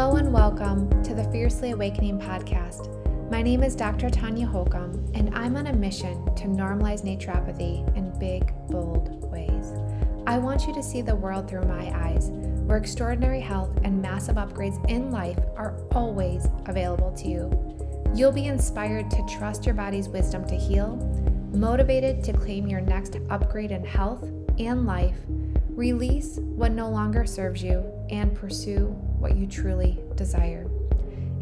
Hello and welcome to the Fiercely Awakening podcast. My name is Dr. Tanya Holcomb, and I'm on a mission to normalize naturopathy in big, bold ways. I want you to see the world through my eyes, where extraordinary health and massive upgrades in life are always available to you. You'll be inspired to trust your body's wisdom to heal, motivated to claim your next upgrade in health and life, release what no longer serves you, and pursue what you truly desire.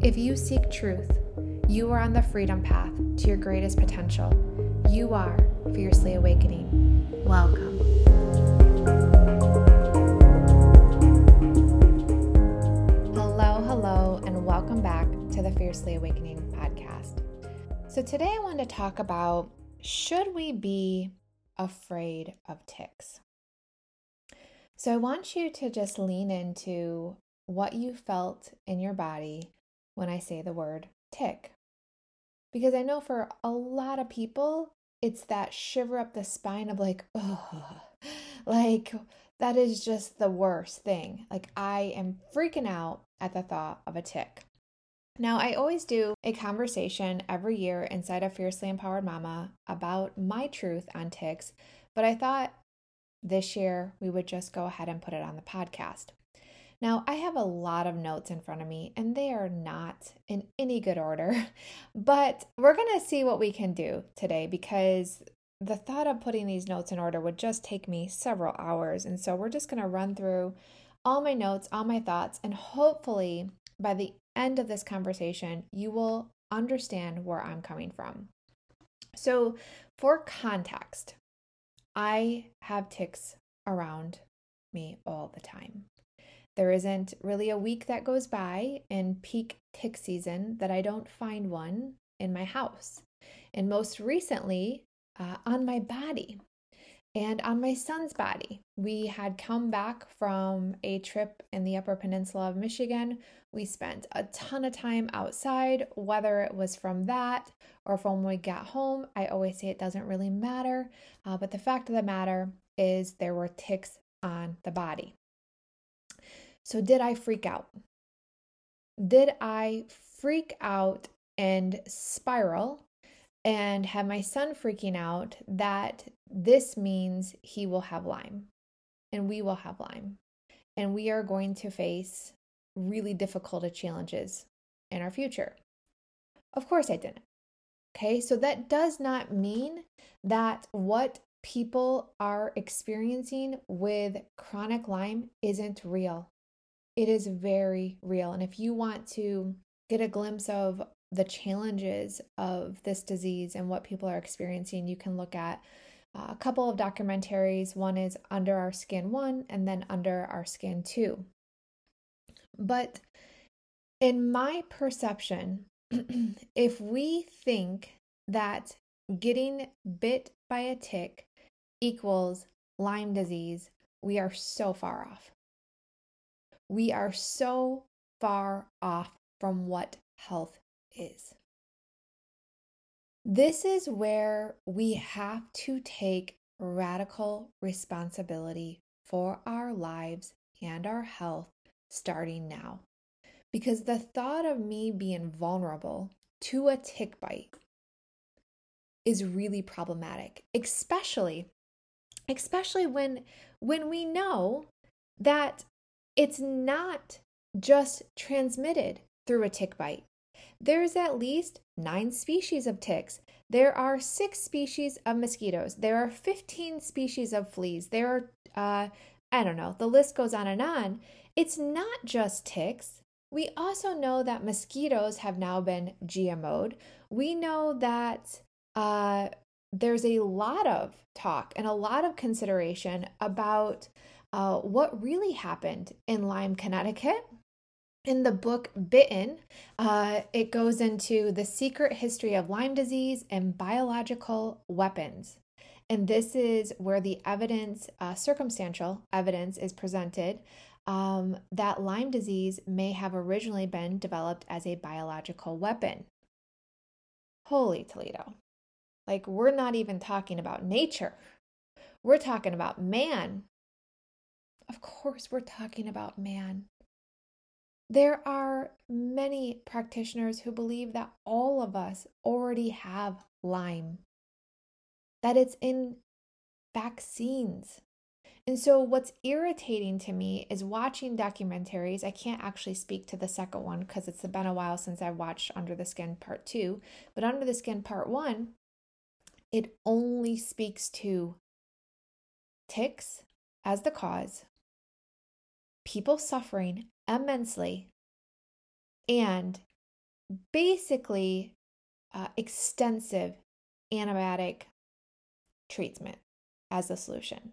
If you seek truth, you are on the freedom path to your greatest potential. You are fiercely awakening. Welcome. Hello, hello, and welcome back to the Fiercely Awakening podcast. So, today I want to talk about should we be afraid of ticks? So, I want you to just lean into what you felt in your body when I say the word tick. Because I know for a lot of people, it's that shiver up the spine of like, oh, like that is just the worst thing. Like, I am freaking out at the thought of a tick. Now, I always do a conversation every year inside of Fiercely Empowered Mama about my truth on ticks, but I thought this year we would just go ahead and put it on the podcast. Now, I have a lot of notes in front of me and they are not in any good order, but we're going to see what we can do today because the thought of putting these notes in order would just take me several hours. And so we're just going to run through all my notes, all my thoughts, and hopefully by the end of this conversation, you will understand where I'm coming from. So, for context, I have ticks around me all the time. There isn't really a week that goes by in peak tick season that I don't find one in my house. And most recently, uh, on my body and on my son's body. We had come back from a trip in the Upper Peninsula of Michigan. We spent a ton of time outside, whether it was from that or from when we got home. I always say it doesn't really matter, uh, but the fact of the matter is there were ticks on the body. So, did I freak out? Did I freak out and spiral and have my son freaking out that this means he will have Lyme and we will have Lyme and we are going to face really difficult challenges in our future? Of course, I didn't. Okay, so that does not mean that what people are experiencing with chronic Lyme isn't real. It is very real. And if you want to get a glimpse of the challenges of this disease and what people are experiencing, you can look at uh, a couple of documentaries. One is Under Our Skin 1 and then Under Our Skin 2. But in my perception, if we think that getting bit by a tick equals Lyme disease, we are so far off. We are so far off from what health is. This is where we have to take radical responsibility for our lives and our health starting now. Because the thought of me being vulnerable to a tick bite is really problematic, especially especially when when we know that it's not just transmitted through a tick bite. There's at least nine species of ticks. There are six species of mosquitoes. There are 15 species of fleas. There are, uh, I don't know, the list goes on and on. It's not just ticks. We also know that mosquitoes have now been GMO'd. We know that uh, there's a lot of talk and a lot of consideration about uh, what really happened in Lyme, Connecticut. In the book Bitten, uh, it goes into the secret history of Lyme disease and biological weapons. And this is where the evidence, uh, circumstantial evidence, is presented um, that Lyme disease may have originally been developed as a biological weapon. Holy Toledo. Like, we're not even talking about nature, we're talking about man of course, we're talking about man. There are many practitioners who believe that all of us already have Lyme, that it's in vaccines. And so, what's irritating to me is watching documentaries. I can't actually speak to the second one because it's been a while since I watched Under the Skin Part 2. But Under the Skin Part 1, it only speaks to ticks as the cause, people suffering immensely, and basically uh, extensive antibiotic treatment as a solution.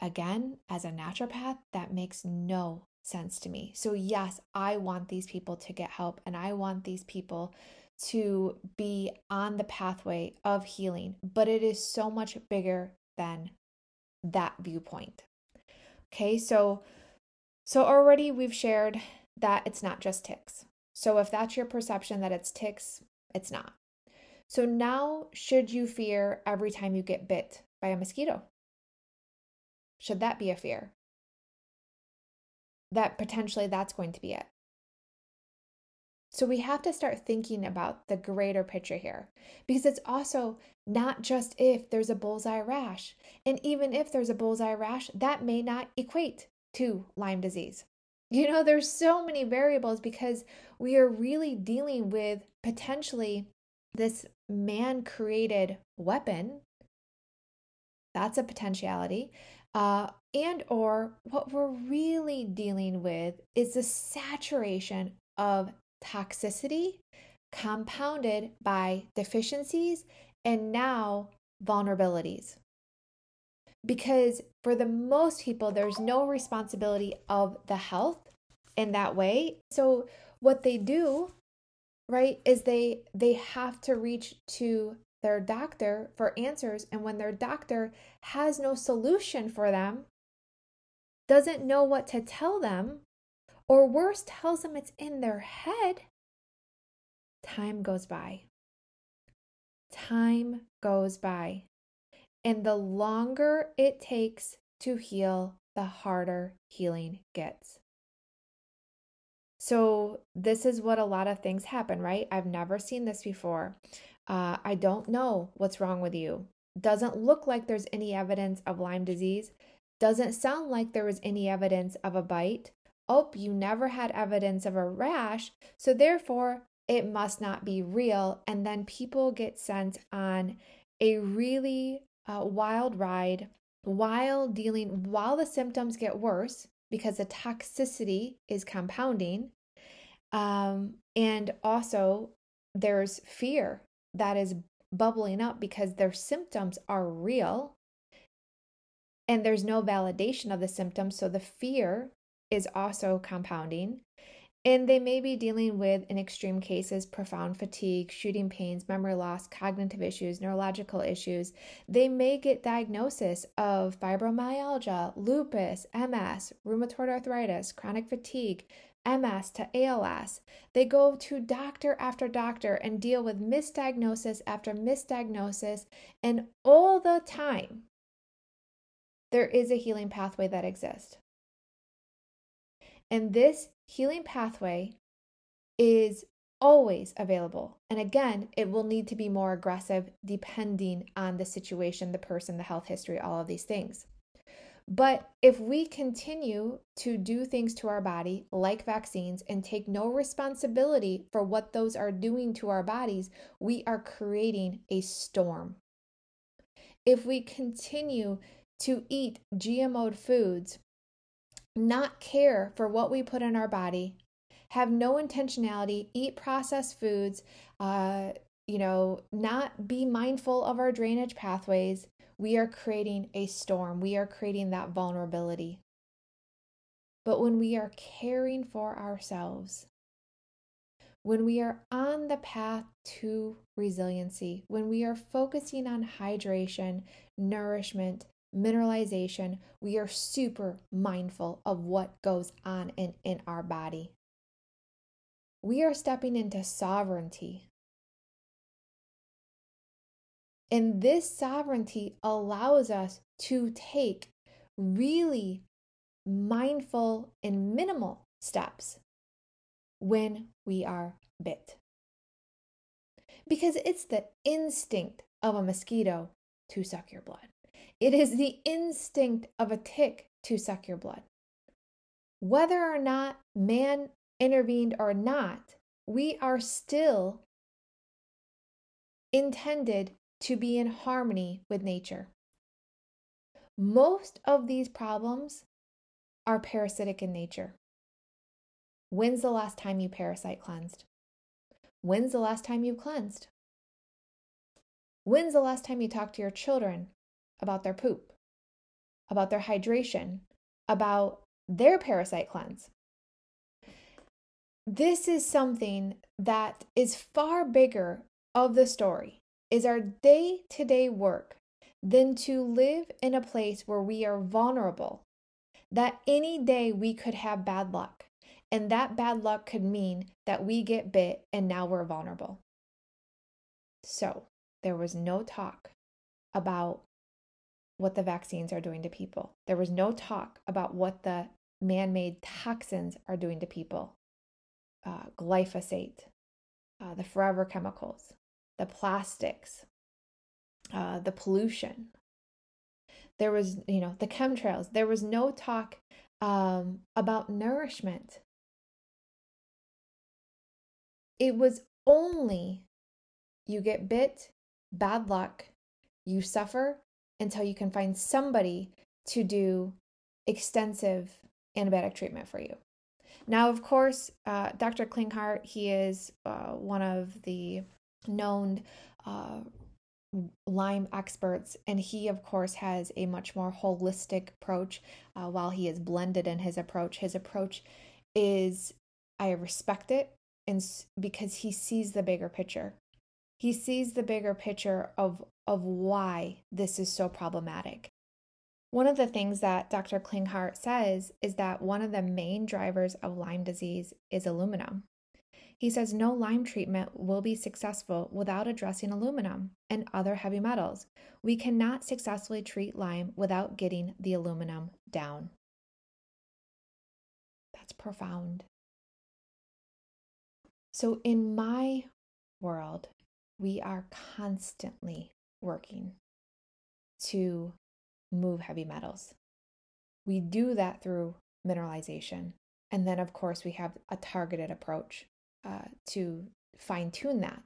Again, as a naturopath, that makes no sense to me. So, yes, I want these people to get help and I want these people to be on the pathway of healing, but it is so much bigger than that viewpoint. Okay, so so already we've shared that it's not just ticks. So if that's your perception that it's ticks, it's not. So now should you fear every time you get bit by a mosquito? Should that be a fear? That potentially that's going to be it. So we have to start thinking about the greater picture here because it's also not just if there's a bullseye rash. And even if there's a bullseye rash, that may not equate to Lyme disease. You know, there's so many variables because we are really dealing with potentially this man created weapon. That's a potentiality. Uh, and or what we're really dealing with is the saturation of toxicity compounded by deficiencies and now vulnerabilities. Because for the most people, there's no responsibility of the health in that way. So what they do, right, is they they have to reach to their doctor for answers and when their doctor has no solution for them, doesn't know what to tell them, or worse, tells them it's in their head, time goes by. Time goes by. And the longer it takes to heal, the harder healing gets. So, this is what a lot of things happen, right? I've never seen this before. Uh, I don't know what's wrong with you. Doesn't look like there's any evidence of Lyme disease. Doesn't sound like there was any evidence of a bite oh, you never had evidence of a rash, so therefore it must not be real. And then people get sent on a really uh, wild ride while dealing, while the symptoms get worse because the toxicity is compounding. Um, and also, there's fear that is bubbling up because their symptoms are real and there's no validation of the symptoms. So the fear is also compounding. And they may be dealing with, in extreme cases, profound fatigue, shooting pains, memory loss, cognitive issues, neurological issues. They may get diagnosis of fibromyalgia, lupus, MS, rheumatoid arthritis, chronic fatigue, MS to ALS. They go to doctor after doctor and deal with misdiagnosis after misdiagnosis. And all the time, there is a healing pathway that exists. And this healing pathway is always available. And again, it will need to be more aggressive depending on the situation, the person, the health history, all of these things. But if we continue to do things to our body, like vaccines, and take no responsibility for what those are doing to our bodies, we are creating a storm. If we continue to eat GMO'd foods not care for what we put in our body, have no intentionality, eat processed foods, uh, you know, not be mindful of our drainage pathways, we are creating a storm. We are creating that vulnerability. But when we are caring for ourselves, when we are on the path to resiliency, when we are focusing on hydration, nourishment, mineralization, we are super mindful of what goes on in, in our body. We are stepping into sovereignty. And this sovereignty allows us to take really mindful and minimal steps when we are bit. Because it's the instinct of a mosquito to suck your blood. It is the instinct of a tick to suck your blood. Whether or not man intervened or not, we are still intended to be in harmony with nature. Most of these problems are parasitic in nature. When's the last time you parasite cleansed? When's the last time you cleansed? When's the last time you talked to your children about their poop, about their hydration, about their parasite cleanse? This is something that is far bigger of the story is our day-to-day work than to live in a place where we are vulnerable that any day we could have bad luck and that bad luck could mean that we get bit and now we're vulnerable. So, there was no talk about what the vaccines are doing to people. There was no talk about what the man made toxins are doing to people uh, glyphosate, uh, the forever chemicals, the plastics, uh, the pollution. There was, you know, the chemtrails. There was no talk um, about nourishment. It was only you get bit, bad luck, you suffer until you can find somebody to do extensive antibiotic treatment for you. Now, of course, uh, Dr. Klinghardt, he is uh, one of the known uh, Lyme experts, and he, of course, has a much more holistic approach. Uh, while he is blended in his approach, his approach is I respect it and because he sees the bigger picture. He sees the bigger picture of of why this is so problematic. One of the things that Dr. Klinghardt says is that one of the main drivers of Lyme disease is aluminum. He says no Lyme treatment will be successful without addressing aluminum and other heavy metals. We cannot successfully treat Lyme without getting the aluminum down. That's profound. So, in my world, we are constantly working to move heavy metals. We do that through mineralization. And then, of course, we have a targeted approach uh, to fine tune that.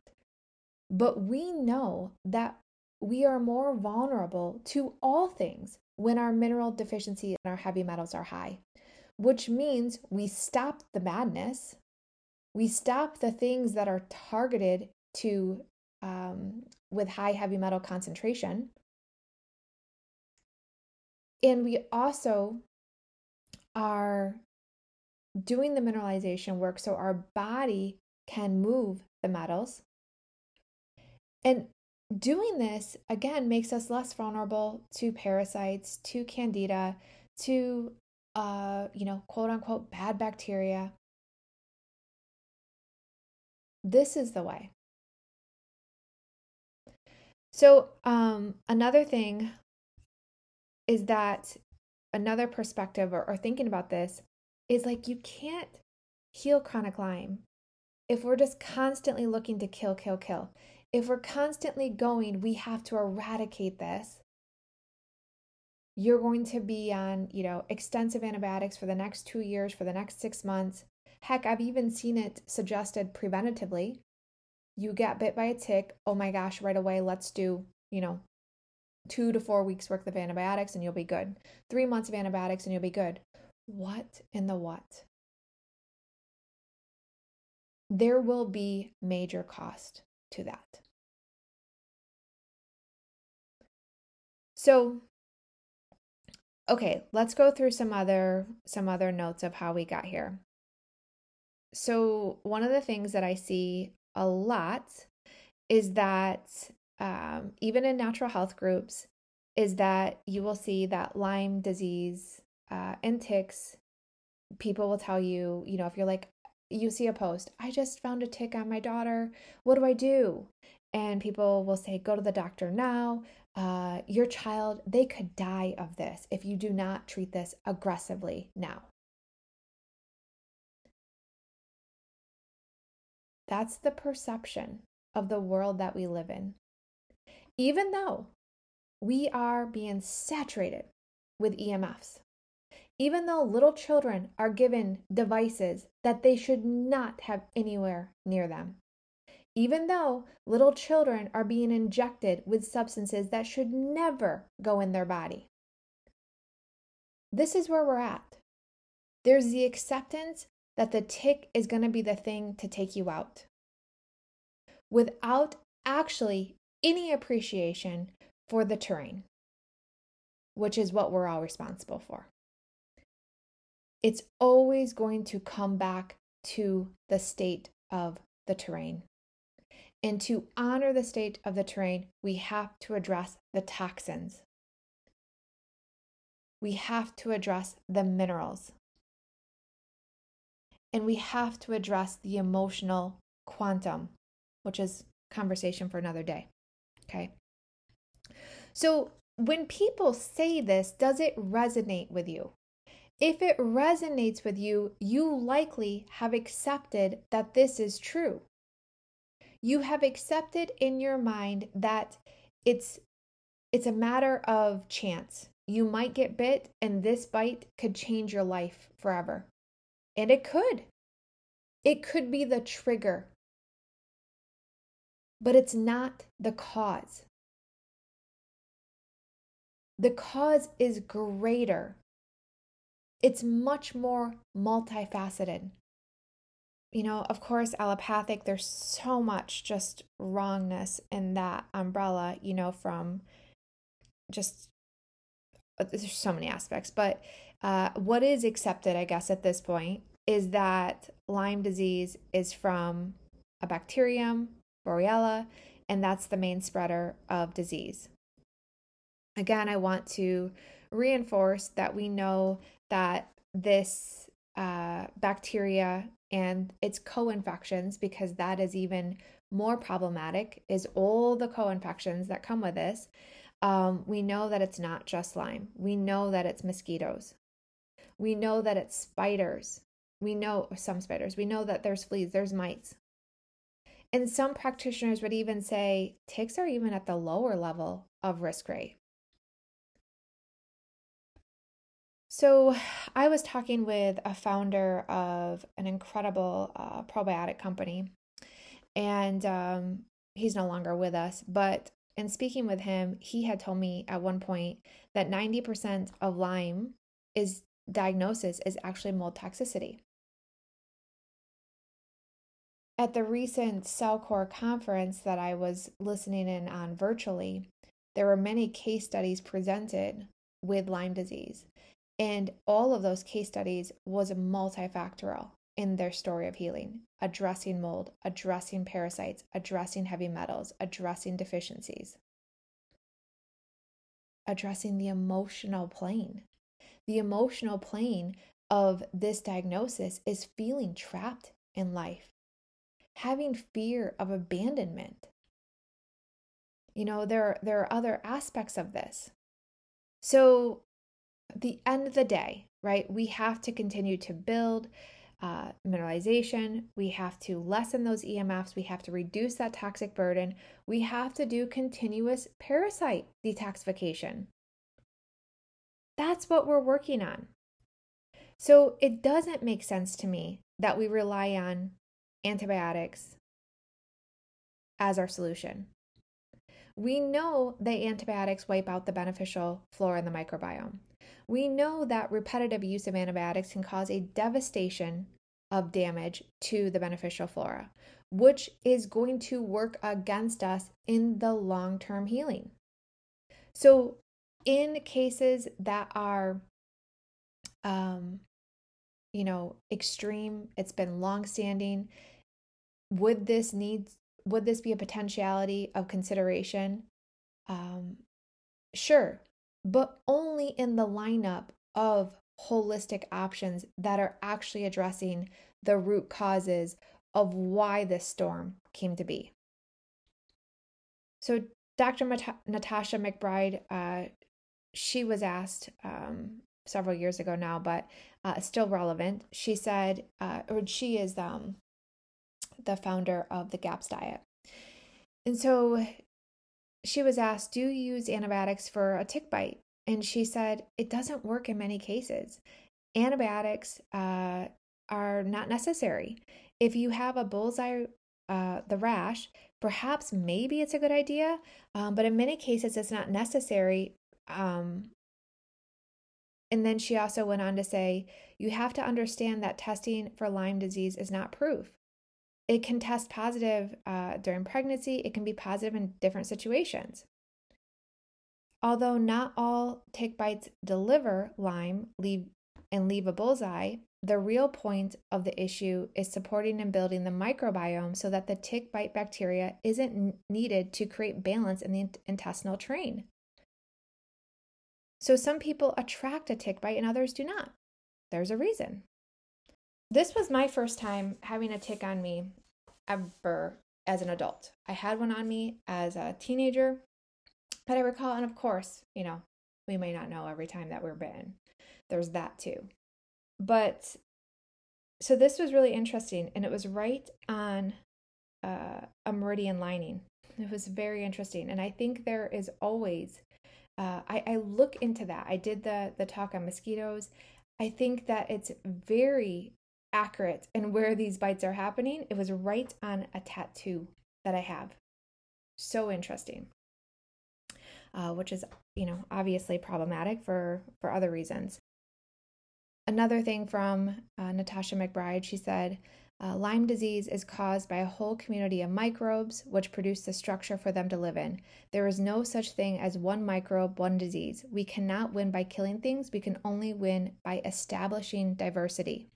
But we know that we are more vulnerable to all things when our mineral deficiency and our heavy metals are high, which means we stop the madness we stop the things that are targeted to um, with high heavy metal concentration. And we also are doing the mineralization work so our body can move the metals. And doing this, again, makes us less vulnerable to parasites, to candida, to, uh, you know, quote unquote, bad bacteria. This is the way. So, um, another thing is that another perspective or, or thinking about this is like you can't heal chronic Lyme if we're just constantly looking to kill, kill, kill. If we're constantly going, we have to eradicate this. You're going to be on, you know, extensive antibiotics for the next two years, for the next six months. Heck, I've even seen it suggested preventatively. You get bit by a tick, oh my gosh, right away, let's do, you know, two to four weeks worth of antibiotics and you'll be good. Three months of antibiotics and you'll be good. What in the what? There will be major cost to that. So, okay, let's go through some other some other notes of how we got here so, one of the things that I see a lot is that um, even in natural health groups, is that you will see that Lyme disease uh, and ticks, people will tell you, you know, if you're like, you see a post, I just found a tick on my daughter. What do I do? And people will say, go to the doctor now. uh, your child, they could die of this if you do not treat this aggressively now. That's the perception of the world that we live in. Even though we are being saturated with EMFs, even though little children are given devices that they should not have anywhere near them, even though little children are being injected with substances that should never go in their body. This is where we're at. There's the acceptance that the tick is going to be the thing to take you out without actually any appreciation for the terrain, which is what we're all responsible for. It's always going to come back to the state of the terrain. And to honor the state of the terrain, we have to address the toxins. We have to address the minerals. And we have to address the emotional quantum, which is conversation for another day. Okay. So, when people say this, does it resonate with you? If it resonates with you, you likely have accepted that this is true you have accepted in your mind that it's it's a matter of chance. You might get bit and this bite could change your life forever. And it could. It could be the trigger. But it's not the cause. The cause is greater. It's much more multifaceted you know, of course, allopathic, there's so much just wrongness in that umbrella, you know, from just uh, there's so many aspects. But uh, what is accepted, I guess, at this point is that Lyme disease is from a bacterium, Borrelia, and that's the main spreader of disease. Again, I want to reinforce that we know that this uh, bacteria and its co-infections because that is even more problematic is all the co-infections that come with this. Um, we know that it's not just lyme. We know that it's mosquitoes we know that it's spiders. We know some spiders. We know that there's fleas there's mites. And some practitioners would even say ticks are even at the lower level of risk rate So, I was talking with a founder of an incredible uh, probiotic company, and um, he's no longer with us. But in speaking with him, he had told me at one point that 90% of Lyme is diagnosis is actually mold toxicity. At the recent Cellcore conference that I was listening in on virtually, there were many case studies presented with Lyme disease. And all of those case studies was multifactorial in their story of healing, addressing mold, addressing parasites, addressing heavy metals, addressing deficiencies, addressing the emotional plane. The emotional plane of this diagnosis is feeling trapped in life, having fear of abandonment. You know, there, there are other aspects of this. So the end of the day, right, we have to continue to build uh, mineralization. We have to lessen those EMFs. We have to reduce that toxic burden. We have to do continuous parasite detoxification. That's what we're working on. So it doesn't make sense to me that we rely on antibiotics as our solution. We know that antibiotics wipe out the beneficial flora in the microbiome. We know that repetitive use of antibiotics can cause a devastation of damage to the beneficial flora, which is going to work against us in the long term healing. So, in cases that are, um, you know, extreme, it's been long standing, would this need, would this be a potentiality of consideration? Um, sure, but only in the lineup of holistic options that are actually addressing the root causes of why this storm came to be. So, Dr. Mat- Natasha McBride, uh, she was asked um, several years ago now, but uh, still relevant. She said, uh, or she is um, the founder of the GAPS diet. And so she was asked, Do you use antibiotics for a tick bite? And she said, It doesn't work in many cases. Antibiotics uh, are not necessary. If you have a bullseye, uh, the rash, perhaps maybe it's a good idea, um, but in many cases, it's not necessary. Um, and then she also went on to say, You have to understand that testing for Lyme disease is not proof. It can test positive uh, during pregnancy, it can be positive in different situations. Although not all tick bites deliver Lyme leave, and leave a bullseye, the real point of the issue is supporting and building the microbiome so that the tick bite bacteria isn't needed to create balance in the intestinal terrain. So some people attract a tick bite and others do not. There's a reason. This was my first time having a tick on me ever as an adult. I had one on me as a teenager, but I recall, and of course, you know, we may not know every time that we're bitten. There's that too. But so this was really interesting, and it was right on uh, a meridian lining. It was very interesting, and I think there is always. Uh, I, I look into that. I did the the talk on mosquitoes. I think that it's very accurate in where these bites are happening. It was right on a tattoo that I have. So interesting. Uh, which is, you know, obviously problematic for for other reasons. Another thing from uh, Natasha McBride, she said, uh, Lyme disease is caused by a whole community of microbes which produce the structure for them to live in. There is no such thing as one microbe, one disease. We cannot win by killing things, we can only win by establishing diversity.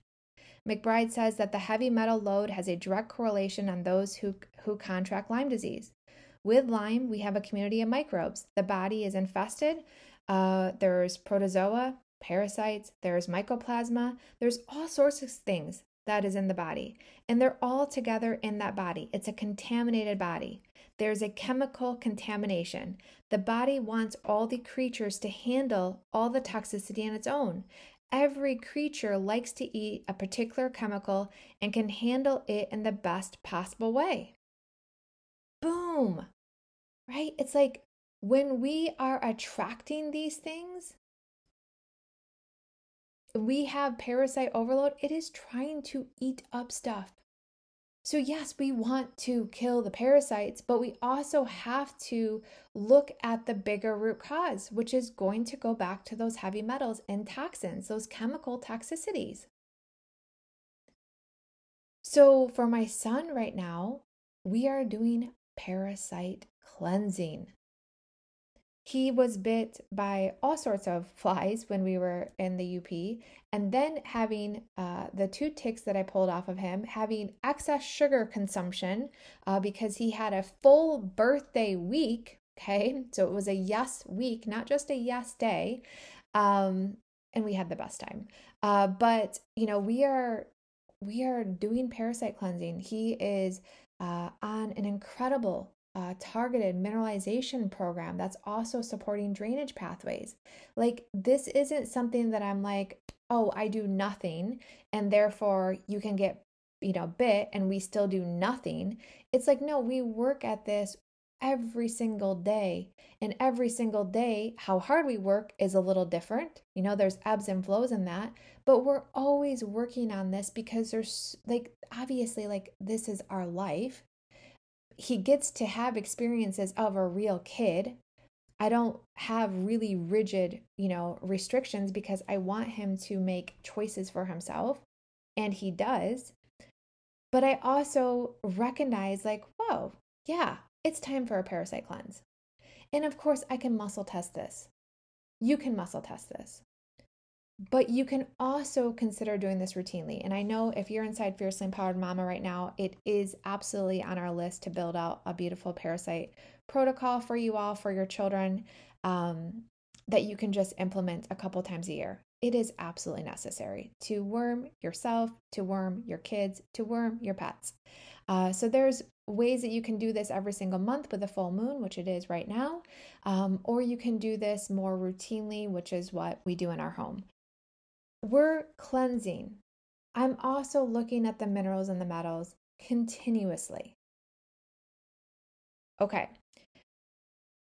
McBride says that the heavy metal load has a direct correlation on those who, who contract Lyme disease. With Lyme, we have a community of microbes. The body is infested. Uh, there's protozoa, parasites, there's mycoplasma, there's all sorts of things that is in the body, and they're all together in that body. It's a contaminated body. There's a chemical contamination. The body wants all the creatures to handle all the toxicity on its own. Every creature likes to eat a particular chemical and can handle it in the best possible way. Boom! Right? It's like when we are attracting these things, we have parasite overload, it is trying to eat up stuff. So, yes, we want to kill the parasites, but we also have to look at the bigger root cause, which is going to go back to those heavy metals and toxins, those chemical toxicities. So, for my son right now, we are doing parasite cleansing. He was bit by all sorts of flies when we were in the UP, and then having uh, the two ticks that I pulled off of him, having excess sugar consumption uh, because he had a full birthday week. Okay, so it was a yes week, not just a yes day. Um, and we had the best time. Uh, but you know, we are we are doing parasite cleansing. He is uh, on an incredible uh, targeted mineralization program that's also supporting drainage pathways. Like, this isn't something that I'm like, oh, I do nothing, and therefore you can get, you know, bit and we still do nothing. It's like, no, we work at this every single day. And every single day, how hard we work is a little different. You know, there's ebbs and flows in that, but we're always working on this because there's like, obviously, like, this is our life he gets to have experiences of a real kid. I don't have really rigid, you know, restrictions because I want him to make choices for himself and he does. But I also recognize like, whoa, yeah, it's time for a parasite cleanse. And of course, I can muscle test this. You can muscle test this. But you can also consider doing this routinely. And I know if you're inside Fiercely Empowered Mama right now, it is absolutely on our list to build out a beautiful parasite protocol for you all, for your children, um, that you can just implement a couple times a year. It is absolutely necessary to worm yourself, to worm your kids, to worm your pets. Uh, so there's ways that you can do this every single month with a full moon, which it is right now, um, or you can do this more routinely, which is what we do in our home. We're cleansing. I'm also looking at the minerals and the metals continuously. Okay.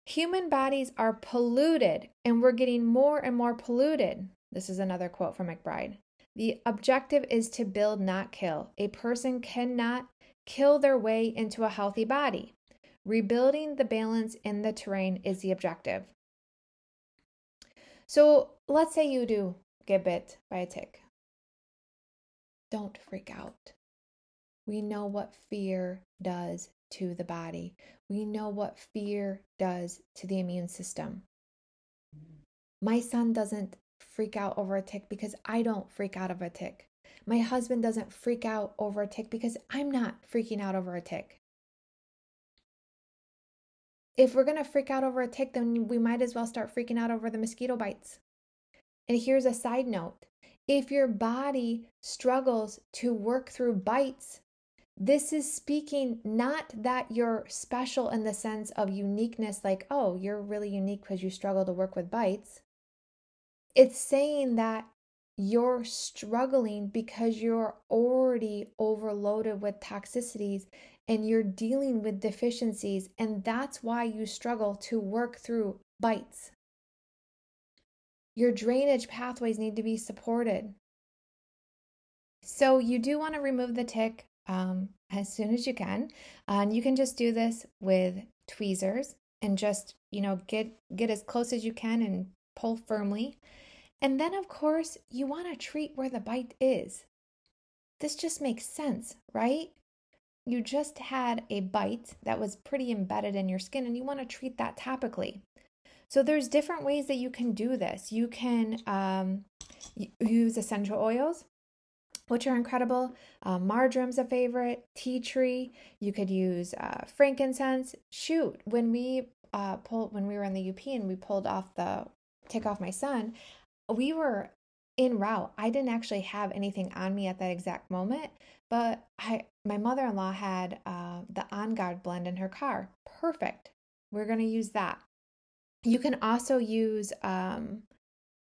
Human bodies are polluted and we're getting more and more polluted. This is another quote from McBride. The objective is to build, not kill. A person cannot kill their way into a healthy body. Rebuilding the balance in the terrain is the objective. So let's say you do get bit by a tick. Don't freak out. We know what fear does to the body. We know what fear does to the immune system. My son doesn't freak out over a tick because I don't freak out of a tick. My husband doesn't freak out over a tick because I'm not freaking out over a tick. If we're going to freak out over a tick, then we might as well start freaking out over the mosquito bites. And here's a side note if your body struggles to work through bites, this is speaking not that you're special in the sense of uniqueness, like, oh, you're really unique because you struggle to work with bites. It's saying that you're struggling because you're already overloaded with toxicities and you're dealing with deficiencies, and that's why you struggle to work through bites. Your drainage pathways need to be supported. So, you do want to remove the tick um, as soon as you can. And you can just do this with tweezers and just, you know, get get as close as you can and pull firmly. And then, of course, you want to treat where the bite is. This just makes sense, right? You just had a bite that was pretty embedded in your skin and you want to treat that topically. So, there's different ways that you can do this. You can um, use essential oils, which are incredible. Uh, marjoram's a favorite, tea tree. You could use uh, frankincense. Shoot, when we uh, pulled, when we were in the UP and we pulled off the take off my son, we were en route. I didn't actually have anything on me at that exact moment, but I my mother-in-law had uh, the On Guard blend in her car. Perfect. We're gonna use that. You can also use um,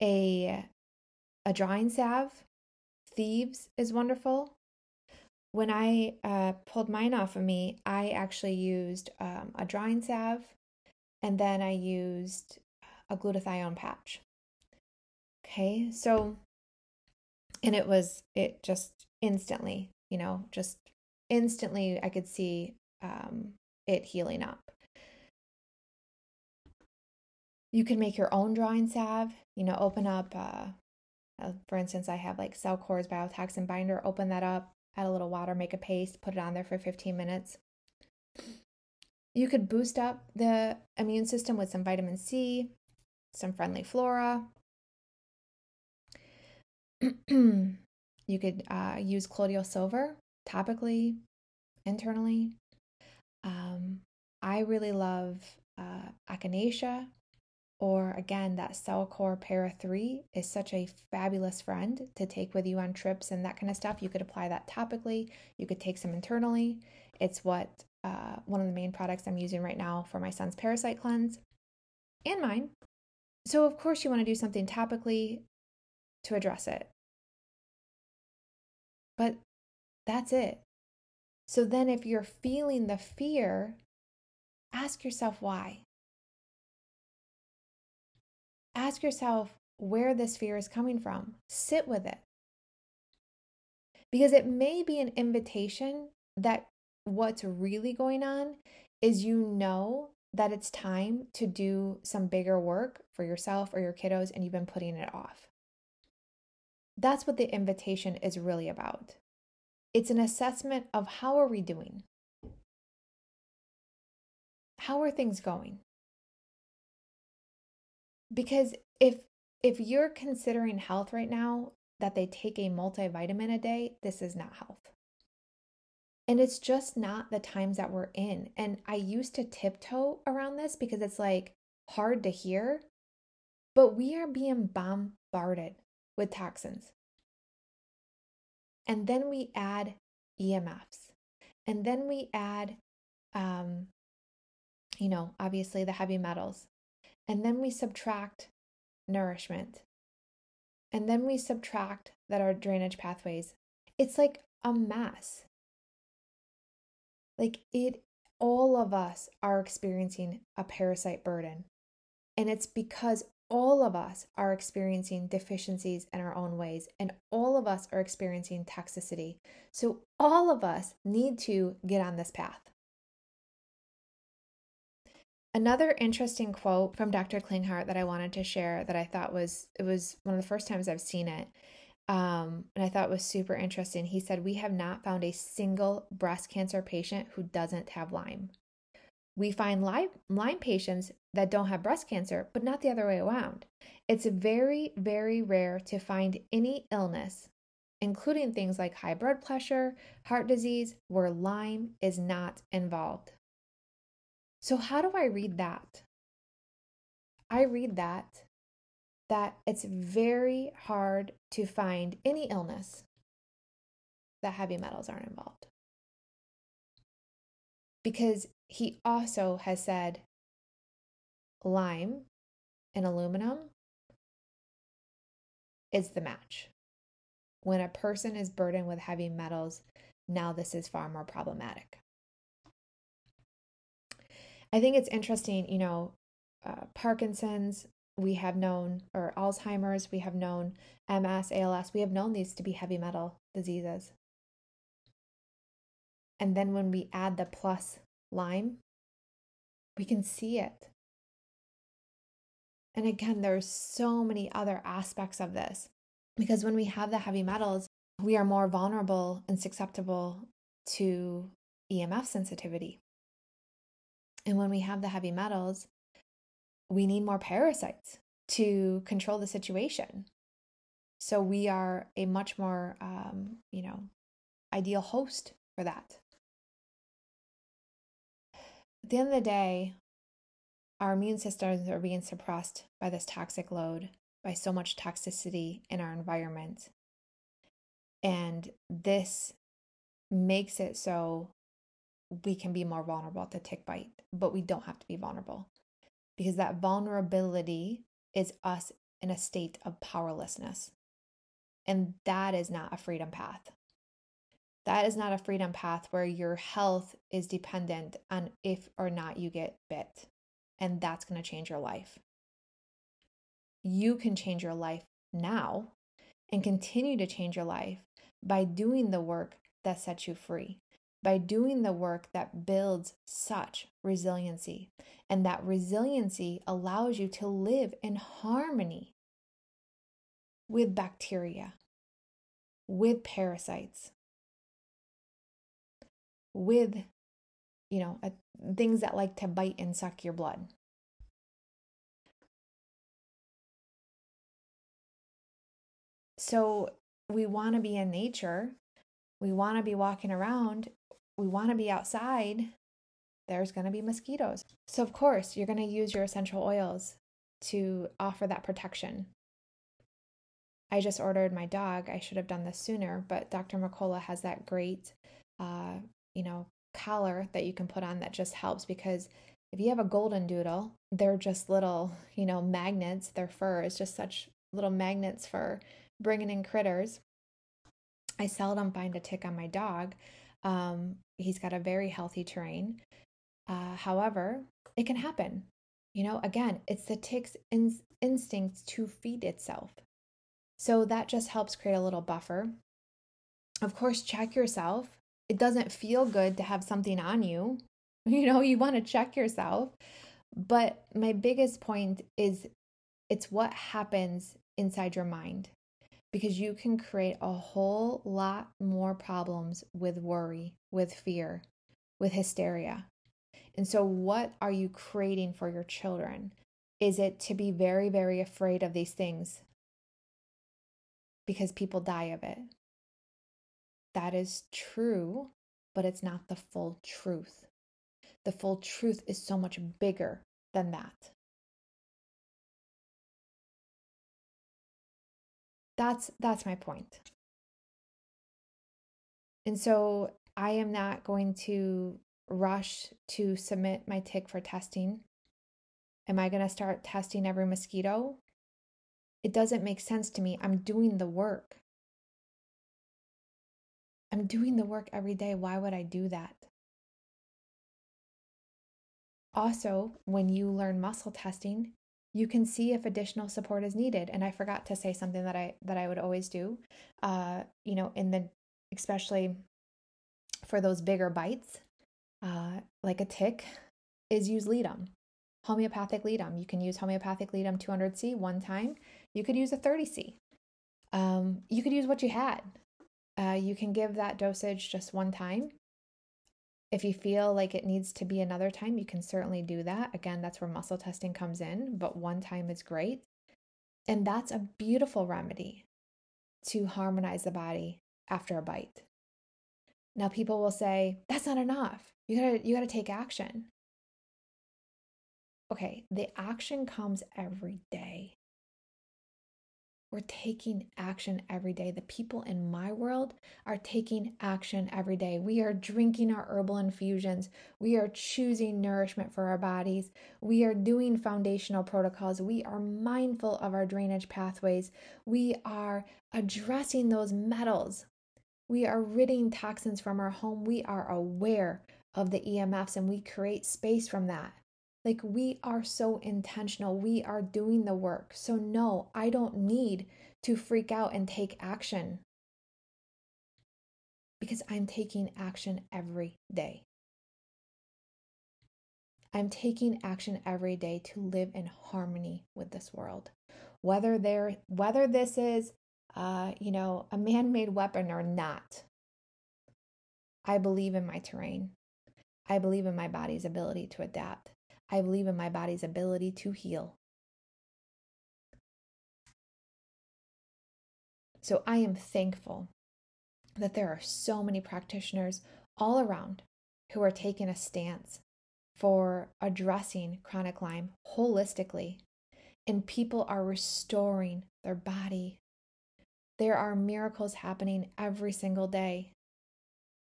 a a drawing salve. Thieves is wonderful. When I uh, pulled mine off of me, I actually used um, a drawing salve, and then I used a glutathione patch. Okay, so, and it was, it just instantly, you know, just instantly I could see um, it healing up. You can make your own drawing salve, you know, open up, uh, uh, for instance, I have like Cellcore's biotoxin binder, open that up, add a little water, make a paste, put it on there for 15 minutes. You could boost up the immune system with some vitamin C, some friendly flora, you could uh, use colloidal silver topically, internally. Um, I really love uh, echinacea, or again, that Cellcore Para 3 is such a fabulous friend to take with you on trips and that kind of stuff. You could apply that topically, you could take some internally. It's what uh, one of the main products I'm using right now for my son's parasite cleanse and mine. So, of course, you want to do something topically to address it. But that's it. So then, if you're feeling the fear, ask yourself why. Ask yourself where this fear is coming from. Sit with it. Because it may be an invitation that what's really going on is you know that it's time to do some bigger work for yourself or your kiddos and you've been putting it off. That's what the invitation is really about. It's an assessment of how are we doing? How are things going? Because if if you're considering health right now that they take a multivitamin a day, this is not health. And it's just not the times that we're in. And I used to tiptoe around this because it's like hard to hear, but we are being bombarded with toxins. And then we add EMFs. And then we add, um, you know, obviously the heavy metals. And then we subtract nourishment. And then we subtract that our drainage pathways. It's like a mess. Like it, all of us are experiencing a parasite burden. And it's because all of us are experiencing deficiencies in our own ways, and all of us are experiencing toxicity. So, all of us need to get on this path. Another interesting quote from Dr. Klinghardt that I wanted to share that I thought was it was one of the first times I've seen it. Um, and I thought was super interesting. He said, We have not found a single breast cancer patient who doesn't have Lyme. We find Lyme, Lyme patients that don't have breast cancer, but not the other way around. It's very, very rare to find any illness, including things like high blood pressure, heart disease, where Lyme is not involved. So, how do I read that? I read that that it's very hard to find any illness that heavy metals aren't involved. Because he also has said Lyme and aluminum is the match. When a person is burdened with heavy metals, now this is far more problematic. I think it's interesting, you know, uh, Parkinson's, we have known, or Alzheimer's, we have known, MS, ALS, we have known these to be heavy metal diseases. And then when we add the plus Lyme, we can see it. And again, there's so many other aspects of this because when we have the heavy metals, we are more vulnerable and susceptible to EMF sensitivity. And when we have the heavy metals, we need more parasites to control the situation. So we are a much more, um, you know, ideal host for that. At the end of the day, our immune systems are being suppressed by this toxic load, by so much toxicity in our environment. And this makes it so we can be more vulnerable to tick bite, but we don't have to be vulnerable because that vulnerability is us in a state of powerlessness. And that is not a freedom path. That is not a freedom path where your health is dependent on if or not you get bit. And that's going to change your life. You can change your life now and continue to change your life by doing the work that sets you free, by doing the work that builds such resiliency. And that resiliency allows you to live in harmony with bacteria, with parasites, with, you know, a, things that like to bite and suck your blood. So we want to be in nature. We want to be walking around. We want to be outside. There's going to be mosquitoes. So, of course, you're going to use your essential oils to offer that protection. I just ordered my dog. I should have done this sooner, but Dr. McCullough has that great uh, you know, collar that you can put on that just helps because if you have a golden doodle, they're just little, you know, magnets. Their fur is just such little magnets for bringing in critters. I seldom find a tick on my dog. Um, he's got a very healthy terrain. Uh, however, it can happen. You know, again, it's the tick's in- instinct to feed itself. So that just helps create a little buffer. Of course, check yourself it doesn't feel good to have something on you. You know, you want to check yourself. But my biggest point is it's what happens inside your mind because you can create a whole lot more problems with worry, with fear, with hysteria. And so, what are you creating for your children? Is it to be very, very afraid of these things because people die of it? That is true, but it's not the full truth. The full truth is so much bigger than that. That's that's my point. And so I am not going to rush to submit my tick for testing. Am I going to start testing every mosquito? It doesn't make sense to me. I'm doing the work. I'm doing the work every day. Why would I do that? Also, when you learn muscle testing, you can see if additional support is needed. And I forgot to say something that I that I would always do. Uh, you know, in the especially for those bigger bites, uh, like a tick, is use Ledum, homeopathic Ledum. You can use homeopathic Ledum 200C one time. You could use a 30C. Um, you could use what you had. Uh, you can give that dosage just one time. If you feel like it needs to be another time, you can certainly do that. Again, that's where muscle testing comes in, but one time is great. And that's a beautiful remedy to harmonize the body after a bite. Now people will say, that's not enough. You got to you got to take action. Okay, the action comes every day. We're taking action every day. The people in my world are taking action every day. We are drinking our herbal infusions. We are choosing nourishment for our bodies. We are doing foundational protocols. We are mindful of our drainage pathways. We are addressing those metals. We are ridding toxins from our home. We are aware of the EMFs and we create space from that. Like we are so intentional. We are doing the work. So, no, I don't need to freak out and take action because I'm taking action every day. I'm taking action every day to live in harmony with this world. Whether there whether this is uh, you know, a man-made weapon or not. I believe in my terrain. I believe in my body's ability to adapt. I believe in my body's ability to heal. So I am thankful that there are so many practitioners all around who are taking a stance for addressing chronic Lyme holistically, and people are restoring their body. There are miracles happening every single day.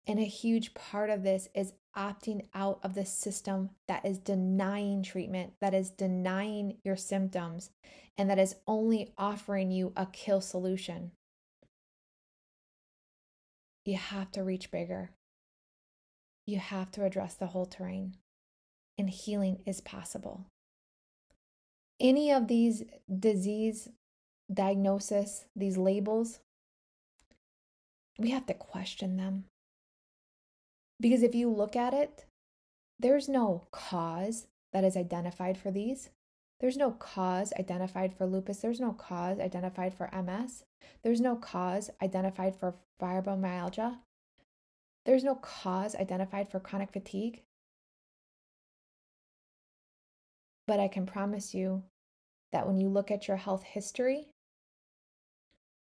And a huge part of this is opting out of the system that is denying treatment, that is denying your symptoms, and that is only offering you a kill solution. You have to reach bigger. You have to address the whole terrain, and healing is possible. Any of these disease diagnosis, these labels, we have to question them. Because if you look at it, there's no cause that is identified for these. There's no cause identified for lupus. There's no cause identified for MS. There's no cause identified for fibromyalgia. There's no cause identified for chronic fatigue. But I can promise you that when you look at your health history,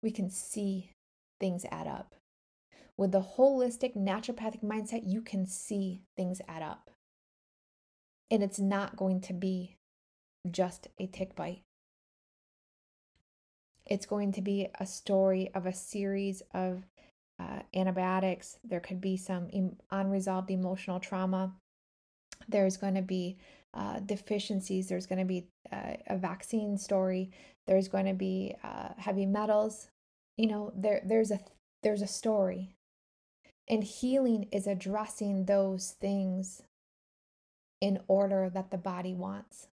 we can see things add up. With the holistic naturopathic mindset, you can see things add up. And it's not going to be just a tick bite. It's going to be a story of a series of uh, antibiotics. There could be some em- unresolved emotional trauma. There's going to be uh, deficiencies. There's going to be uh, a vaccine story. There's going to be uh, heavy metals. You know, there there's a there's a story. And healing is addressing those things in order that the body wants.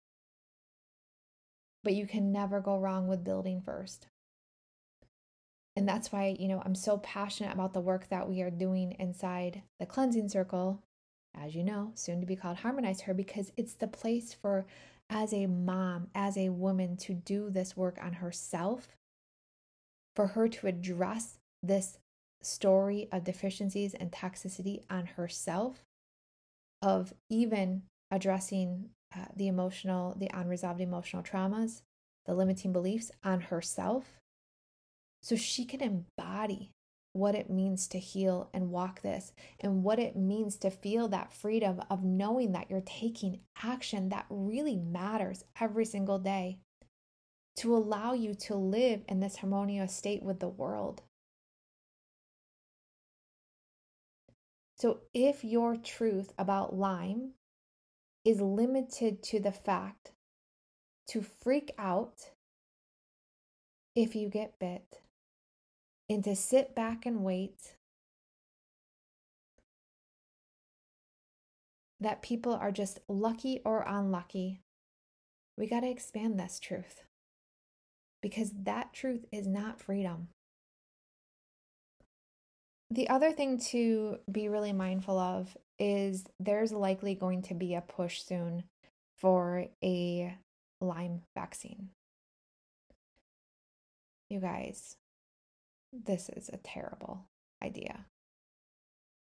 But you can never go wrong with building first. And that's why, you know, I'm so passionate about the work that we are doing inside the cleansing circle, as you know, soon to be called Harmonize Her, because it's the place for, as a mom, as a woman, to do this work on herself, for her to address this story of deficiencies and toxicity on herself, of even addressing uh, the emotional, the unresolved emotional traumas, the limiting beliefs on herself, so she can embody what it means to heal and walk this and what it means to feel that freedom of knowing that you're taking action that really matters every single day to allow you to live in this harmonious state with the world. So if your truth about Lyme is limited to the fact to freak out if you get bit and to sit back and wait that people are just lucky or unlucky, we got to expand this truth because that truth is not freedom. The other thing to be really mindful of is there's likely going to be a push soon for a Lyme vaccine. You guys, this is a terrible idea.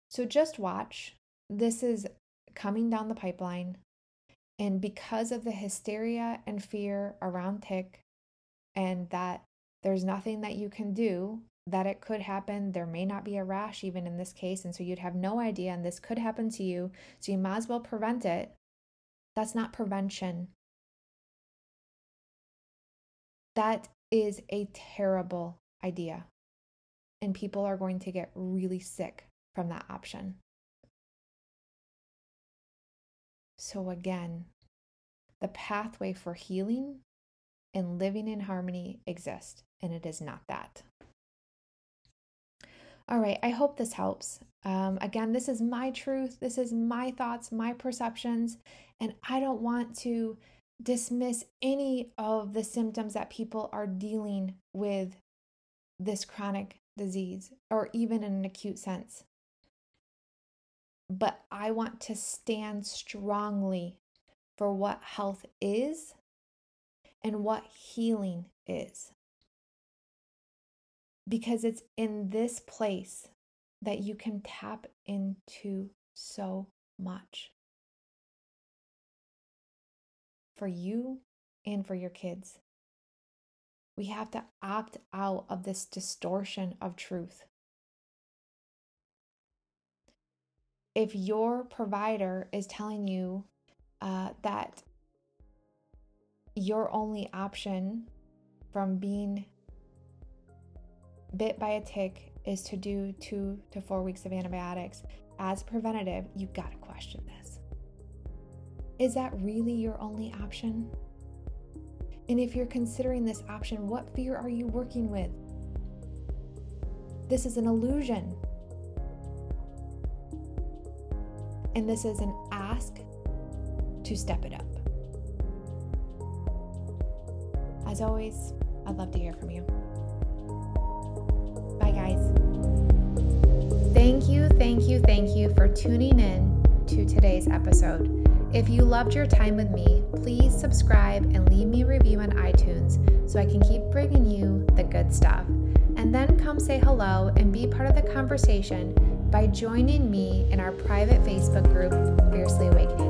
So just watch. This is coming down the pipeline. And because of the hysteria and fear around tick, and that there's nothing that you can do, that it could happen. There may not be a rash even in this case. And so you'd have no idea, and this could happen to you. So you might as well prevent it. That's not prevention. That is a terrible idea. And people are going to get really sick from that option. So, again, the pathway for healing and living in harmony exists, and it is not that. All right, I hope this helps. Um, again, this is my truth, this is my thoughts, my perceptions, and I don't want to dismiss any of the symptoms that people are dealing with this chronic disease or even in an acute sense. But I want to stand strongly for what health is and what healing is. Because it's in this place that you can tap into so much for you and for your kids. We have to opt out of this distortion of truth. If your provider is telling you uh, that your only option from being bit by a tick is to do two to four weeks of antibiotics as preventative, You've gotta question this. Is that really your only option? And if you're considering this option, what fear are you working with? This is an illusion. And this is an ask to step it up. As always, I'd love to hear from you. Thank you, thank you, thank you for tuning in to today's episode. If you loved your time with me, please subscribe and leave me a review on iTunes so I can keep bringing you the good stuff. And then come say hello and be part of the conversation by joining me in our private Facebook group, Fiercely Awakening.